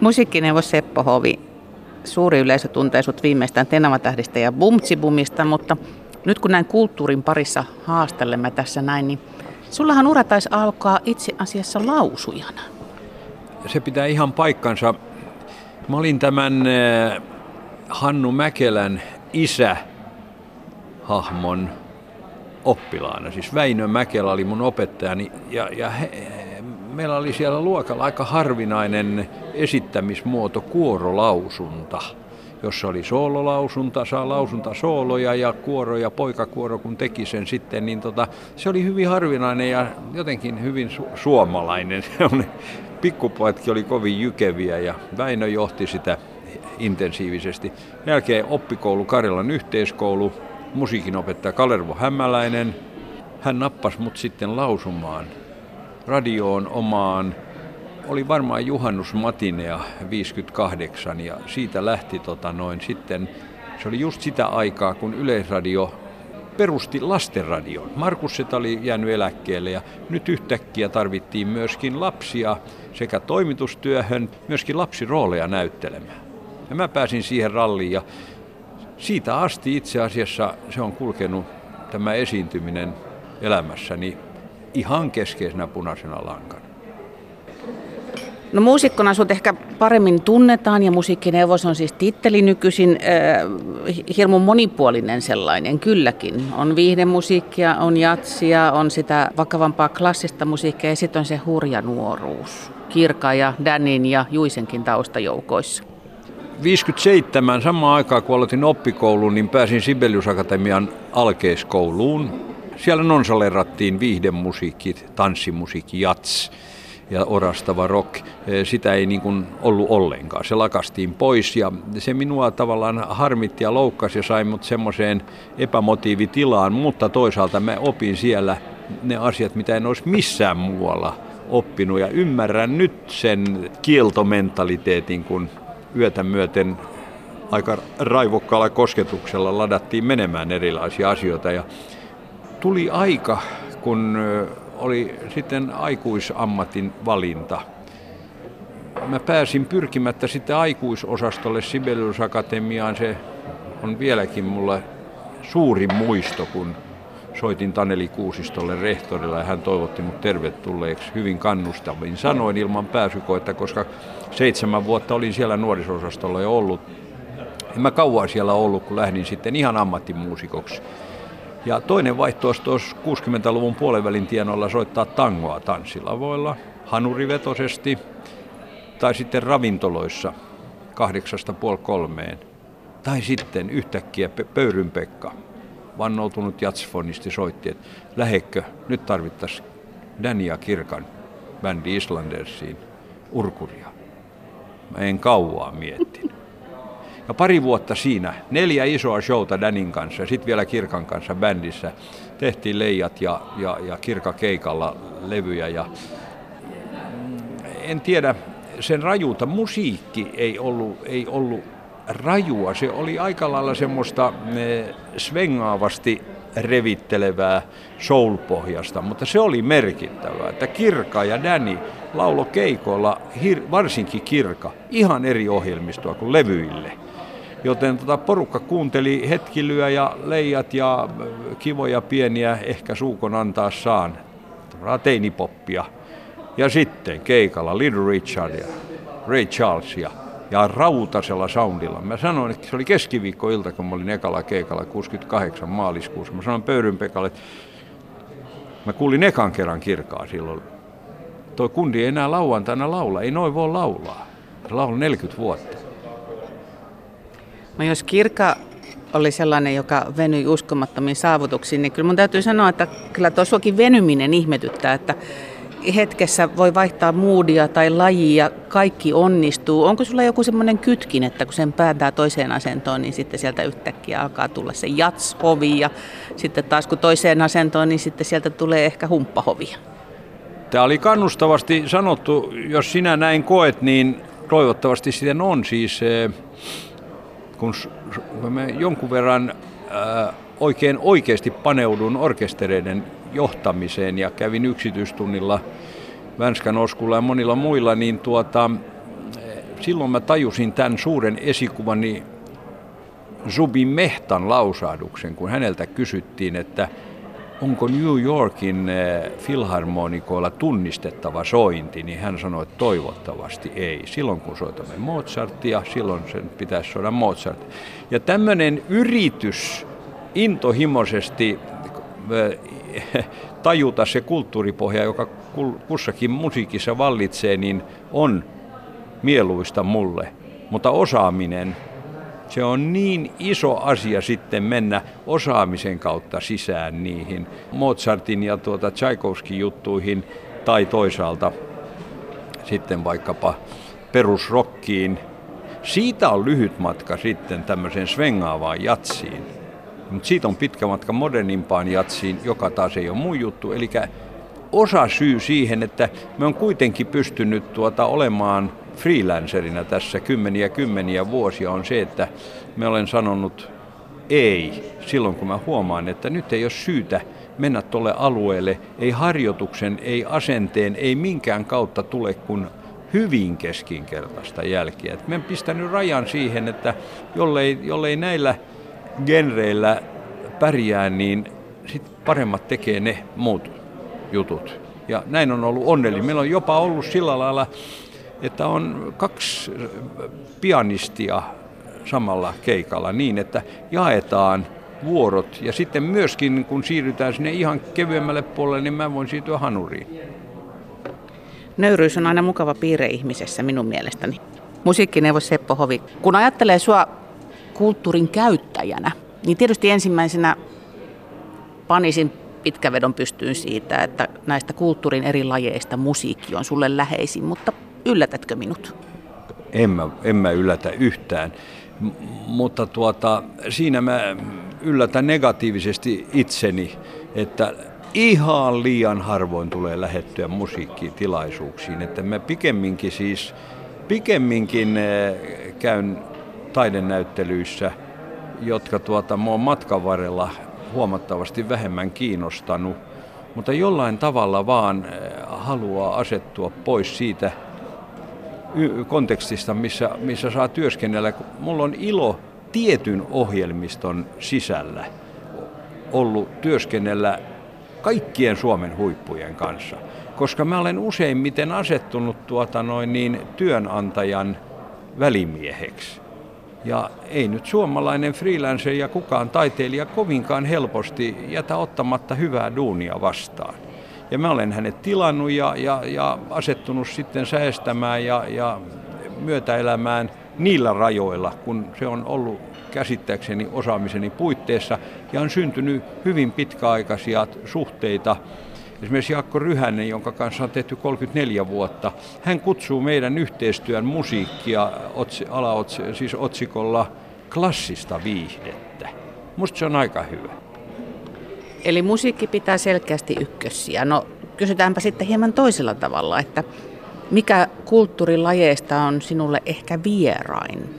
Musiikkineuvos Seppo Hovi, suuri yleisö tuntee sut viimeistään Tenava-tähdistä ja Bumtsibumista, mutta nyt kun näin kulttuurin parissa haastelemme tässä näin, niin sullahan ura taisi alkaa itse asiassa lausujana. Se pitää ihan paikkansa. Mä olin tämän eh, Hannu Mäkelän isä hahmon oppilaana. Siis Väinö Mäkelä oli mun opettajani ja, ja he, meillä oli siellä luokalla aika harvinainen esittämismuoto kuorolausunta, jossa oli soololausunta, saa lausunta sooloja ja kuoro ja poikakuoro kun teki sen sitten, niin tota, se oli hyvin harvinainen ja jotenkin hyvin su- suomalainen. Pikkupojatkin oli kovin jykeviä ja Väinö johti sitä intensiivisesti. Jälkeen oppikoulu Karjalan yhteiskoulu, musiikinopettaja Kalervo Hämäläinen. Hän nappasi mut sitten lausumaan radioon omaan, oli varmaan juhannusmatinea 58 ja siitä lähti tota noin sitten, se oli just sitä aikaa, kun Yleisradio perusti lastenradion. Markus Seta oli jäänyt eläkkeelle ja nyt yhtäkkiä tarvittiin myöskin lapsia sekä toimitustyöhön, myöskin lapsirooleja näyttelemään. Ja mä pääsin siihen ralliin ja siitä asti itse asiassa se on kulkenut tämä esiintyminen elämässäni ihan keskeisenä punaisena lankana. No muusikkona sut ehkä paremmin tunnetaan ja musiikkineuvos on siis titteli nykyisin äh, hirmu monipuolinen sellainen, kylläkin. On viihdemusiikkia, on jatsia, on sitä vakavampaa klassista musiikkia ja sitten on se hurja nuoruus. Kirka ja Danin ja Juisenkin taustajoukoissa. 57 samaan aikaan kun aloitin oppikouluun, niin pääsin Sibelius Akatemian alkeiskouluun. Siellä nonsalerattiin viihdemusiikki, tanssimusiikki, jats ja orastava rock. Sitä ei niin kuin ollut ollenkaan. Se lakastiin pois ja se minua tavallaan harmitti ja loukkasi ja sai mut semmoiseen epämotiivitilaan, mutta toisaalta mä opin siellä ne asiat, mitä en olisi missään muualla oppinut ja ymmärrän nyt sen kieltomentaliteetin, kun yötä myöten aika raivokkaalla kosketuksella ladattiin menemään erilaisia asioita. Ja tuli aika, kun oli sitten aikuisammatin valinta. Mä pääsin pyrkimättä sitten aikuisosastolle Sibelius Akatemiaan. Se on vieläkin mulle suuri muisto, kun soitin Taneli Kuusistolle rehtorilla ja hän toivotti mut tervetulleeksi hyvin kannustavin sanoin ilman pääsykoetta, koska seitsemän vuotta olin siellä nuorisosastolla jo ollut. En mä kauan siellä ollut, kun lähdin sitten ihan ammattimuusikoksi. Ja toinen vaihtoehto tuossa 60-luvun puolenvälin tienoilla soittaa tangoa tanssilavoilla, hanurivetosesti tai sitten ravintoloissa kahdeksasta puoli kolmeen. Tai sitten yhtäkkiä Pöyryn Pekka vannoutunut jatsfonisti soitti, että lähekkö, nyt tarvittaisiin Dania Kirkan bändi Islandersiin urkuria. Mä en kauaa miettinyt. Ja pari vuotta siinä, neljä isoa showta Danin kanssa ja sitten vielä Kirkan kanssa bändissä, tehtiin leijat ja, ja, ja Kirka keikalla levyjä. Ja, en tiedä, sen rajuuta musiikki ei ollut, ei ollut rajua. Se oli aika lailla semmoista svengaavasti revittelevää soul-pohjasta, mutta se oli merkittävää, että Kirka ja Danny laulo keikoilla, varsinkin Kirka, ihan eri ohjelmistoa kuin levyille. Joten tota, porukka kuunteli hetkilyä ja leijat ja kivoja pieniä, ehkä suukon antaa saan, teinipoppia. Ja sitten keikalla Little Richard ja Ray Charles ja rautasella soundilla. Mä sanoin, että se oli keskiviikkoilta, kun mä olin ekalla keikalla 68 maaliskuussa. Mä sanoin Pöyryn Pekalle, että mä kuulin ekan kerran kirkaa silloin. Toi kundi ei enää lauantaina laula, ei noin voi laulaa. Se laulu 40 vuotta. No jos kirka oli sellainen, joka venyi uskomattomiin saavutuksiin, niin kyllä mun täytyy sanoa, että kyllä tuossakin venyminen ihmetyttää, että hetkessä voi vaihtaa moodia tai lajia, kaikki onnistuu. Onko sulla joku semmoinen kytkin, että kun sen pääntää toiseen asentoon, niin sitten sieltä yhtäkkiä alkaa tulla se jatshovi ja sitten taas kun toiseen asentoon, niin sitten sieltä tulee ehkä humppahovia. Tämä oli kannustavasti sanottu. Jos sinä näin koet, niin toivottavasti sitten on siis, eh, kun me jonkun verran äh, oikein oikeasti paneudun orkestereiden johtamiseen ja kävin yksityistunnilla Vänskän Oskulla ja monilla muilla, niin tuota, silloin mä tajusin tämän suuren esikuvan, niin Zubin Mehtan lausahduksen, kun häneltä kysyttiin, että onko New Yorkin eh, filharmonikoilla tunnistettava sointi, niin hän sanoi, että toivottavasti ei. Silloin kun soitamme Mozartia, silloin sen pitäisi soida Mozart. Ja tämmöinen yritys intohimoisesti eh, tajuta se kulttuuripohja, joka kussakin musiikissa vallitsee, niin on mieluista mulle. Mutta osaaminen se on niin iso asia sitten mennä osaamisen kautta sisään niihin Mozartin ja tuota Tchaikovskin juttuihin tai toisaalta sitten vaikkapa perusrokkiin. Siitä on lyhyt matka sitten tämmöiseen svengaavaan jatsiin. Mutta siitä on pitkä matka modernimpaan jatsiin, joka taas ei ole mun juttu. Eli osa syy siihen, että me on kuitenkin pystynyt tuota olemaan freelancerina tässä kymmeniä kymmeniä vuosia on se, että me olen sanonut ei silloin, kun mä huomaan, että nyt ei ole syytä mennä tuolle alueelle, ei harjoituksen, ei asenteen, ei minkään kautta tule kuin hyvin keskinkertaista jälkiä. Et mä olen pistänyt rajan siihen, että jollei, jollei näillä genreillä pärjää, niin sit paremmat tekee ne muut jutut. Ja näin on ollut onnellinen. Meillä on jopa ollut sillä lailla että on kaksi pianistia samalla keikalla niin, että jaetaan vuorot ja sitten myöskin kun siirrytään sinne ihan kevyemmälle puolelle, niin mä voin siirtyä hanuriin. Nöyryys on aina mukava piirre ihmisessä minun mielestäni. Musiikkineuvos Seppo Hovi, kun ajattelee sua kulttuurin käyttäjänä, niin tietysti ensimmäisenä panisin pitkävedon pystyyn siitä, että näistä kulttuurin eri lajeista musiikki on sulle läheisin, mutta Yllätätkö minut? En mä, en mä yllätä yhtään, M- mutta tuota, siinä mä yllätän negatiivisesti itseni, että ihan liian harvoin tulee lähettyä musiikkitilaisuuksiin. Että mä pikemminkin siis, pikemminkin eh, käyn taidenäyttelyissä, jotka tuota, mua matkan varrella huomattavasti vähemmän kiinnostanut, mutta jollain tavalla vaan eh, haluaa asettua pois siitä kontekstista, missä, missä saa työskennellä. Mulla on ilo tietyn ohjelmiston sisällä ollut työskennellä kaikkien Suomen huippujen kanssa, koska mä olen useimmiten asettunut tuota noin niin työnantajan välimieheksi. Ja ei nyt suomalainen freelancer ja kukaan taiteilija kovinkaan helposti jätä ottamatta hyvää duunia vastaan. Ja mä olen hänet tilannut ja, ja, ja asettunut sitten säästämään ja, ja myötäelämään niillä rajoilla, kun se on ollut käsittääkseni osaamiseni puitteissa ja on syntynyt hyvin pitkäaikaisia suhteita. Esimerkiksi Jaakko Ryhänen, jonka kanssa on tehty 34 vuotta, hän kutsuu meidän yhteistyön musiikkia otsi, alaotsi, siis otsikolla klassista viihdettä. Musta se on aika hyvä. Eli musiikki pitää selkeästi ykkössiä. No kysytäänpä sitten hieman toisella tavalla, että mikä kulttuurilajeista on sinulle ehkä vierain?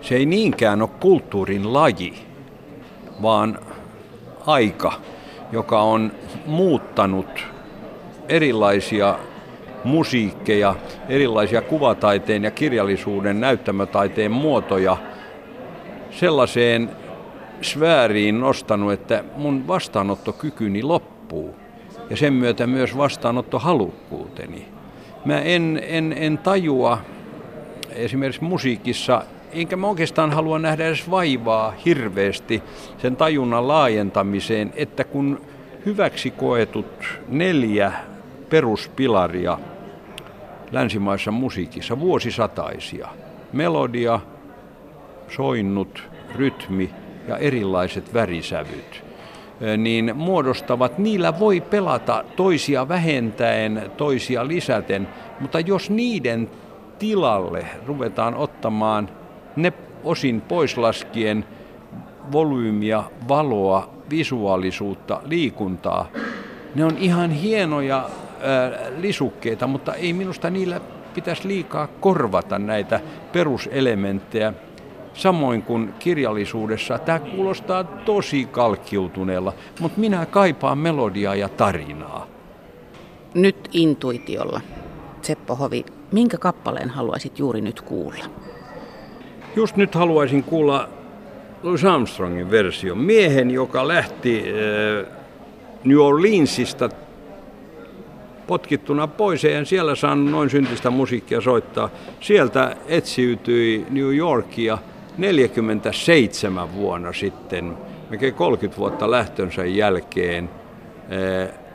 Se ei niinkään ole kulttuurin laji, vaan aika, joka on muuttanut erilaisia musiikkeja, erilaisia kuvataiteen ja kirjallisuuden näyttämötaiteen muotoja sellaiseen sfääriin nostanut, että mun vastaanottokykyni loppuu ja sen myötä myös vastaanottohalukkuuteni. Mä en, en, en tajua esimerkiksi musiikissa, enkä mä oikeastaan halua nähdä edes vaivaa hirveästi sen tajunnan laajentamiseen, että kun hyväksi koetut neljä peruspilaria länsimaissa musiikissa, vuosisataisia, melodia, soinnut, rytmi ja erilaiset värisävyt, niin muodostavat, niillä voi pelata toisia vähentäen, toisia lisäten, mutta jos niiden tilalle ruvetaan ottamaan ne osin poislaskien volyymiä, valoa, visuaalisuutta, liikuntaa, ne on ihan hienoja ää, lisukkeita, mutta ei minusta niillä pitäisi liikaa korvata näitä peruselementtejä, Samoin kuin kirjallisuudessa. Tämä kuulostaa tosi kalkkiutuneella, mutta minä kaipaan melodiaa ja tarinaa. Nyt intuitiolla. Seppo Hovi, Minkä kappaleen haluaisit juuri nyt kuulla? Just nyt haluaisin kuulla Louis Armstrongin versio. Miehen, joka lähti äh, New Orleansista potkittuna pois, ja siellä saanut noin syntistä musiikkia soittaa. Sieltä etsiytyi New Yorkia 47 vuonna sitten, melkein 30 vuotta lähtönsä jälkeen. Äh,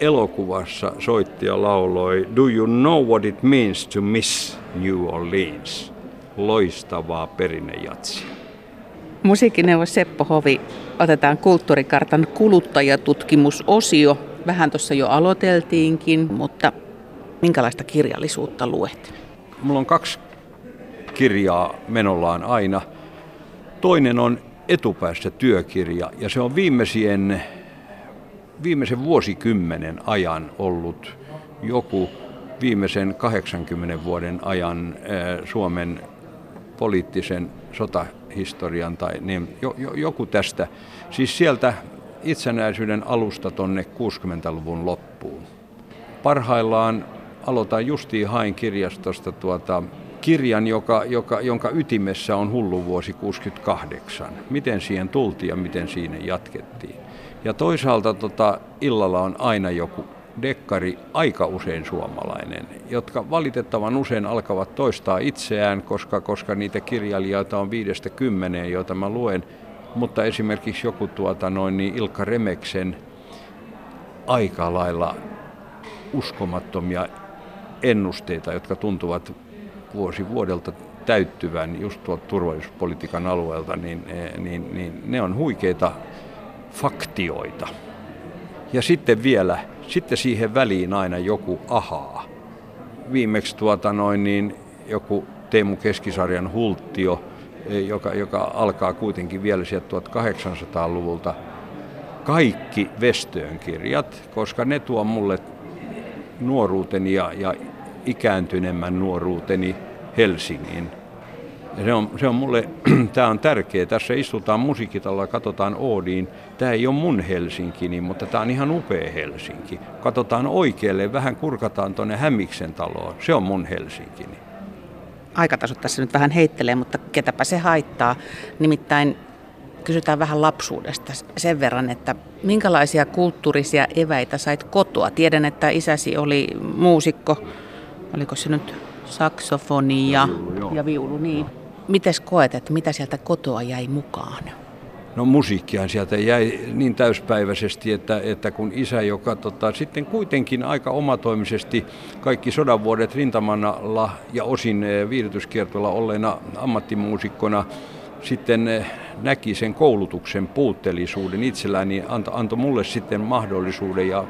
elokuvassa soitti ja lauloi Do you know what it means to miss New Orleans? Loistavaa perinnejatsia. Musiikkineuvos Seppo Hovi, otetaan kulttuurikartan kuluttajatutkimusosio. Vähän tuossa jo aloiteltiinkin, mutta minkälaista kirjallisuutta luet? Mulla on kaksi kirjaa menollaan aina. Toinen on etupäässä työkirja ja se on viimeisien, viimeisen vuosikymmenen ajan ollut joku viimeisen 80 vuoden ajan Suomen poliittisen sotahistorian tai niin, jo, jo, joku tästä. Siis sieltä itsenäisyyden alusta tonne 60-luvun loppuun. Parhaillaan aloitan justiin hain kirjastosta tuota, kirjan, joka, joka, jonka ytimessä on hullu vuosi 68. Miten siihen tultiin ja miten siinä jatkettiin. Ja toisaalta tota, illalla on aina joku dekkari aika usein suomalainen, jotka valitettavan usein alkavat toistaa itseään, koska, koska niitä kirjailijoita on viidestä kymmeneen, joita mä luen. Mutta esimerkiksi joku tuota noin niin Ilkka Remeksen aika lailla uskomattomia ennusteita, jotka tuntuvat vuosi vuodelta täyttyvän just tuolta turvallisuuspolitiikan alueelta, niin, niin, niin ne on huikeita faktioita. Ja sitten vielä sitten siihen väliin aina joku ahaa. Viimeksi tuota noin, niin joku Teemu Keskisarjan hulttio, e, joka, joka alkaa kuitenkin vielä sieltä 1800-luvulta. Kaikki Vestöön kirjat, koska ne tuo mulle nuoruuteni ja, ja ikääntyneemmän nuoruuteni Helsingin ja se on, se on mulle, tämä on tärkeä. Tässä istutaan musiikitalla, katsotaan Oodiin. Tämä ei ole mun Helsinkini, mutta tämä on ihan upea Helsinki. Katsotaan oikealle, vähän kurkataan tuonne Hämiksen taloon. Se on mun Helsinkini. Aikatasot tässä nyt vähän heittelee, mutta ketäpä se haittaa. Nimittäin kysytään vähän lapsuudesta sen verran, että minkälaisia kulttuurisia eväitä sait kotoa? Tiedän, että isäsi oli muusikko. Oliko se nyt saksofoni ja, ja viulu, ja viulu niin. Mites koet, että mitä sieltä kotoa jäi mukaan? No musiikkia sieltä jäi niin täyspäiväisesti, että, että kun isä, joka tota, sitten kuitenkin aika omatoimisesti kaikki sodan vuodet rintamalla ja osin eh, viihdytyskiertoilla olleena ammattimuusikkona sitten eh, näki sen koulutuksen puutteellisuuden itsellään, niin antoi anto mulle sitten mahdollisuuden ja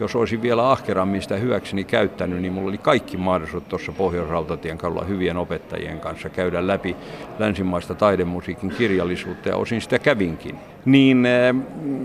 jos olisin vielä ahkerammin sitä hyväkseni käyttänyt, niin mulla oli kaikki mahdollisuudet tuossa Pohjois-Rautatien kadulla hyvien opettajien kanssa käydä läpi länsimaista taidemusiikin kirjallisuutta ja osin sitä kävinkin. Niin äh,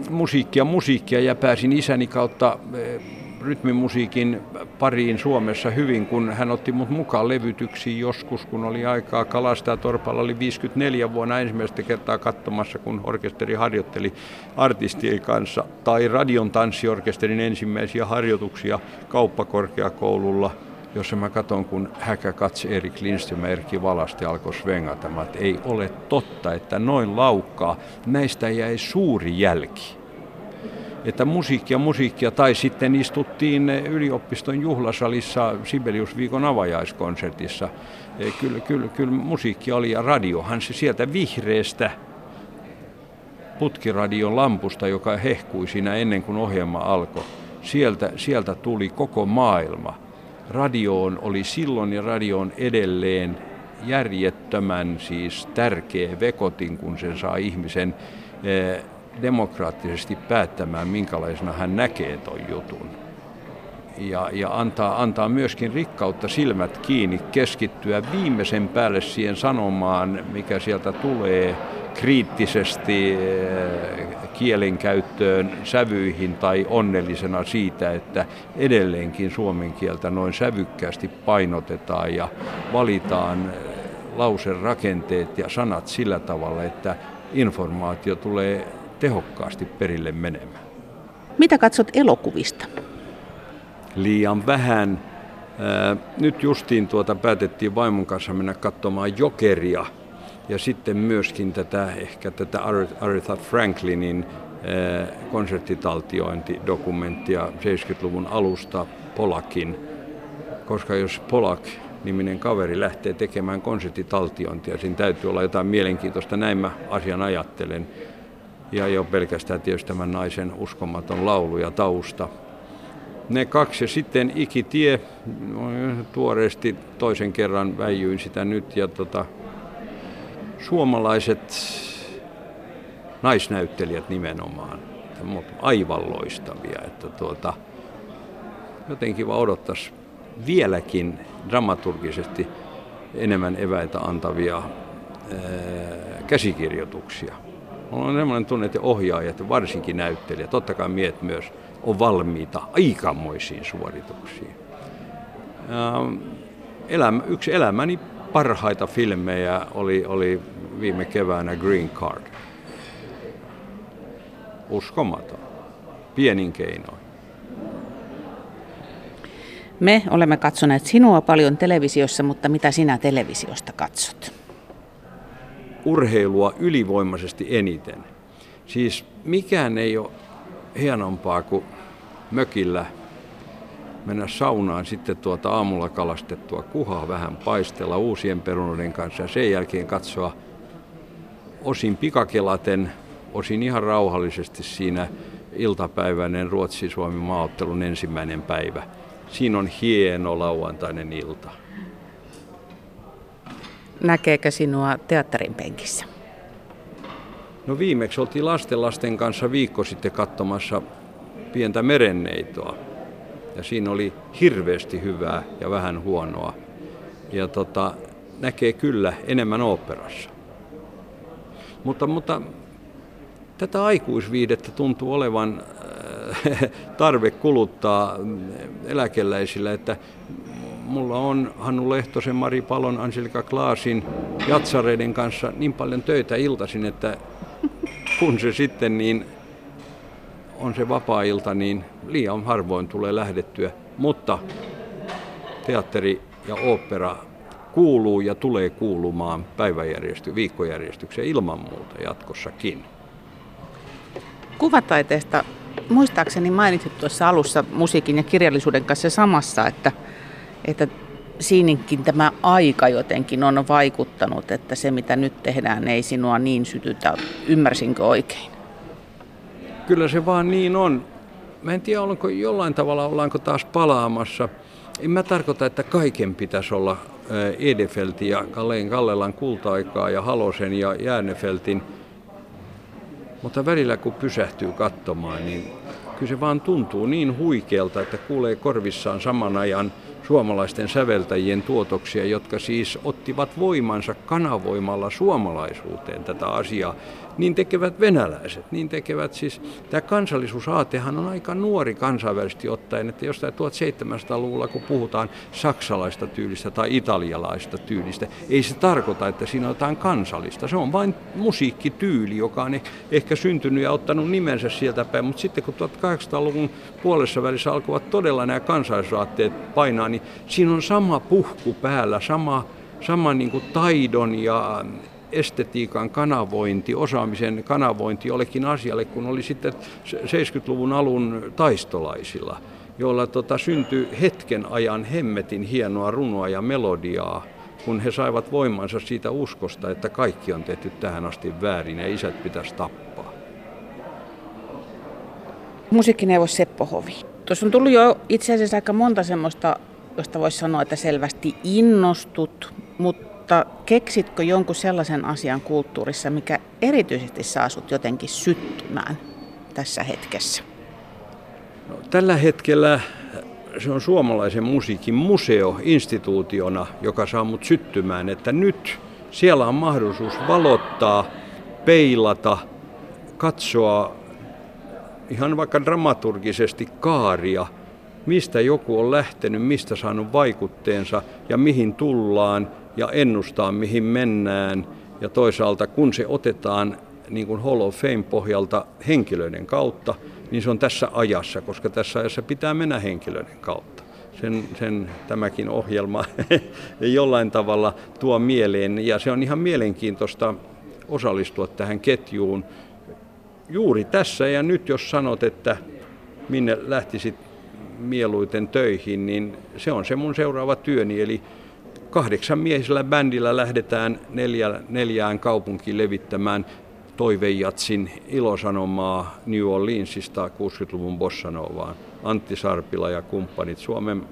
musiikkia musiikkia ja pääsin isäni kautta äh, rytmimusiikin pariin Suomessa hyvin, kun hän otti mut mukaan levytyksiin joskus, kun oli aikaa. Kalastajatorpalla oli 54 vuonna ensimmäistä kertaa katsomassa, kun orkesteri harjoitteli artistien kanssa. Tai radion tanssiorkesterin ensimmäisiä harjoituksia kauppakorkeakoululla jossa mä katson, kun häkä katse Erik Lindström ja Erkki Valasti alkoi svengata, että ei ole totta, että noin laukkaa, näistä jäi suuri jälki että musiikkia musiikkia, tai sitten istuttiin yliopiston juhlasalissa Sibeliusviikon avajaiskonsertissa. E, kyllä, kyllä, kyllä musiikki oli ja radiohan se sieltä vihreästä putkiradion lampusta, joka hehkui siinä ennen kuin ohjelma alkoi. Sieltä, sieltä tuli koko maailma. Radioon oli silloin ja radioon edelleen järjettömän siis tärkeä vekotin, kun sen saa ihmisen e, demokraattisesti päättämään, minkälaisena hän näkee tuon jutun. Ja, ja antaa, antaa myöskin rikkautta silmät kiinni, keskittyä viimeisen päälle siihen sanomaan, mikä sieltä tulee kriittisesti eh, kielenkäyttöön, sävyihin tai onnellisena siitä, että edelleenkin suomen kieltä noin sävykkäästi painotetaan ja valitaan eh, lauserakenteet ja sanat sillä tavalla, että informaatio tulee tehokkaasti perille menemään. Mitä katsot elokuvista? Liian vähän nyt justiin tuota päätettiin vaimon kanssa mennä katsomaan Jokeria ja sitten myöskin tätä, ehkä tätä Aretha Franklinin konserttitaltiointidokumenttia 70-luvun alusta Polakin, koska jos Polak niminen kaveri lähtee tekemään konserttitaltiointia, siinä täytyy olla jotain mielenkiintoista, näin mä asian ajattelen. Ja jo pelkästään tietysti tämän naisen uskomaton laulu ja tausta. Ne kaksi ja sitten Ikitie, tuoreesti toisen kerran väijyin sitä nyt ja tota, suomalaiset naisnäyttelijät nimenomaan, aivan loistavia, että tuota, jotenkin vaan odottaisi vieläkin dramaturgisesti enemmän eväitä antavia ää, käsikirjoituksia. Mulla on sellainen tunne, että ohjaajat ja varsinkin näyttelijät, totta kai miet myös, on valmiita aikamoisiin suorituksiin. elämä, yksi elämäni parhaita filmejä oli, oli viime keväänä Green Card. Uskomaton. Pienin keinoin. Me olemme katsoneet sinua paljon televisiossa, mutta mitä sinä televisiosta katsot? Urheilua ylivoimaisesti eniten. Siis mikään ei ole hienompaa kuin mökillä mennä saunaan sitten tuota aamulla kalastettua kuhaa vähän paistella uusien perunoiden kanssa ja sen jälkeen katsoa osin pikakelaten, osin ihan rauhallisesti siinä iltapäiväinen Ruotsi-Suomi maaottelun ensimmäinen päivä. Siinä on hieno lauantainen ilta. Näkeekö sinua teatterin penkissä? No viimeksi oltiin lasten lasten kanssa viikko sitten katsomassa pientä merenneitoa. Ja siinä oli hirveästi hyvää ja vähän huonoa. Ja tota, näkee kyllä enemmän oopperassa. Mutta, mutta tätä aikuisviidettä tuntuu olevan äh, tarve kuluttaa eläkeläisillä, että mulla on Hannu Lehtosen, Mari Palon, Angelika Klaasin, jatsareiden kanssa niin paljon töitä iltaisin, että kun se sitten niin on se vapaa-ilta, niin liian harvoin tulee lähdettyä. Mutta teatteri ja opera kuuluu ja tulee kuulumaan päiväjärjesty, viikkojärjestykseen ilman muuta jatkossakin. Kuvataiteesta muistaakseni mainitsit tuossa alussa musiikin ja kirjallisuuden kanssa samassa, että, että siinäkin tämä aika jotenkin on vaikuttanut, että se mitä nyt tehdään ei sinua niin sytytä. Ymmärsinkö oikein? Kyllä se vaan niin on. Mä en tiedä, onko jollain tavalla, ollaanko taas palaamassa. En mä tarkoita, että kaiken pitäisi olla Edefeltin ja Kalleen Kallelan kulta-aikaa ja Halosen ja Jäänefeltin. Mutta välillä kun pysähtyy katsomaan, niin kyllä se vaan tuntuu niin huikealta, että kuulee korvissaan saman ajan suomalaisten säveltäjien tuotoksia, jotka siis ottivat voimansa kanavoimalla suomalaisuuteen tätä asiaa niin tekevät venäläiset, niin tekevät siis, tämä kansallisuusaatehan on aika nuori kansainvälisesti ottaen, että jostain 1700-luvulla kun puhutaan saksalaista tyylistä tai italialaista tyylistä, ei se tarkoita, että siinä on jotain kansallista, se on vain musiikkityyli, joka on ehkä syntynyt ja ottanut nimensä sieltä päin, mutta sitten kun 1800-luvun puolessa välissä alkoivat todella nämä kansallisuusaatteet painaa, niin siinä on sama puhku päällä, sama, sama niin kuin taidon ja estetiikan kanavointi, osaamisen kanavointi jollekin asialle, kun oli sitten 70-luvun alun taistolaisilla, joilla tota, syntyi hetken ajan hemmetin hienoa runoa ja melodiaa, kun he saivat voimansa siitä uskosta, että kaikki on tehty tähän asti väärin ja isät pitäisi tappaa. Musiikkineuvos Seppo Hovi. Tuossa on tullut jo itse asiassa aika monta semmoista, josta voisi sanoa, että selvästi innostut, mutta mutta keksitkö jonkun sellaisen asian kulttuurissa, mikä erityisesti saa sut jotenkin syttymään tässä hetkessä? No, tällä hetkellä se on suomalaisen musiikin museo instituutiona, joka saa mut syttymään, että nyt siellä on mahdollisuus valottaa, peilata, katsoa ihan vaikka dramaturgisesti kaaria, mistä joku on lähtenyt, mistä saanut vaikutteensa ja mihin tullaan ja ennustaa, mihin mennään. Ja toisaalta, kun se otetaan niin kuin Hall of Fame pohjalta henkilöiden kautta, niin se on tässä ajassa, koska tässä ajassa pitää mennä henkilöiden kautta. sen, sen tämäkin ohjelma jollain tavalla tuo mieleen. Ja se on ihan mielenkiintoista osallistua tähän ketjuun. Juuri tässä ja nyt, jos sanot, että minne lähtisit mieluiten töihin, niin se on se mun seuraava työni. Eli kahdeksan miehisellä bändillä lähdetään neljä, neljään kaupunkiin levittämään toivejatsin ilosanomaa New Orleansista 60-luvun bossanovaan. Antti Sarpila ja kumppanit, Suomen,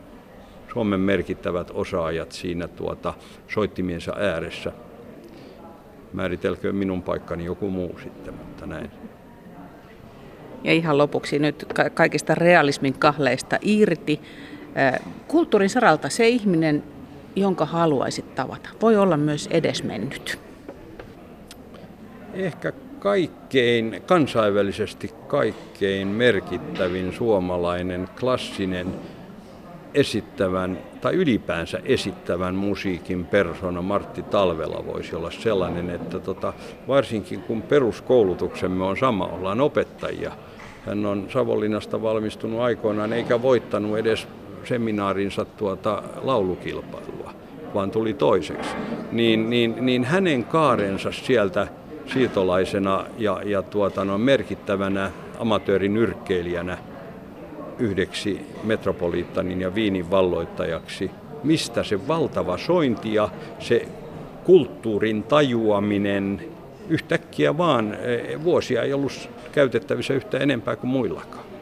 Suomen merkittävät osaajat siinä tuota, soittimiensa ääressä. Määritelköön minun paikkani joku muu sitten, mutta näin. Ja ihan lopuksi nyt kaikista realismin kahleista irti. Kulttuurin saralta se ihminen, jonka haluaisit tavata, voi olla myös edesmennyt. Ehkä kaikkein, kansainvälisesti kaikkein merkittävin suomalainen klassinen esittävän tai ylipäänsä esittävän musiikin persona Martti Talvela voisi olla sellainen, että tota, varsinkin kun peruskoulutuksemme on sama, ollaan opettajia. Hän on Savonlinnasta valmistunut aikoinaan eikä voittanut edes seminaarinsa tuota laulukilpailua, vaan tuli toiseksi. Niin, niin, niin hänen kaarensa sieltä siirtolaisena ja, ja tuota, no, merkittävänä amatöörinyrkkeilijänä yhdeksi metropoliittanin ja viinin valloittajaksi, mistä se valtava sointi ja se kulttuurin tajuaminen yhtäkkiä vaan, e, vuosia ei ollut käytettävissä yhtä enempää kuin muillakaan.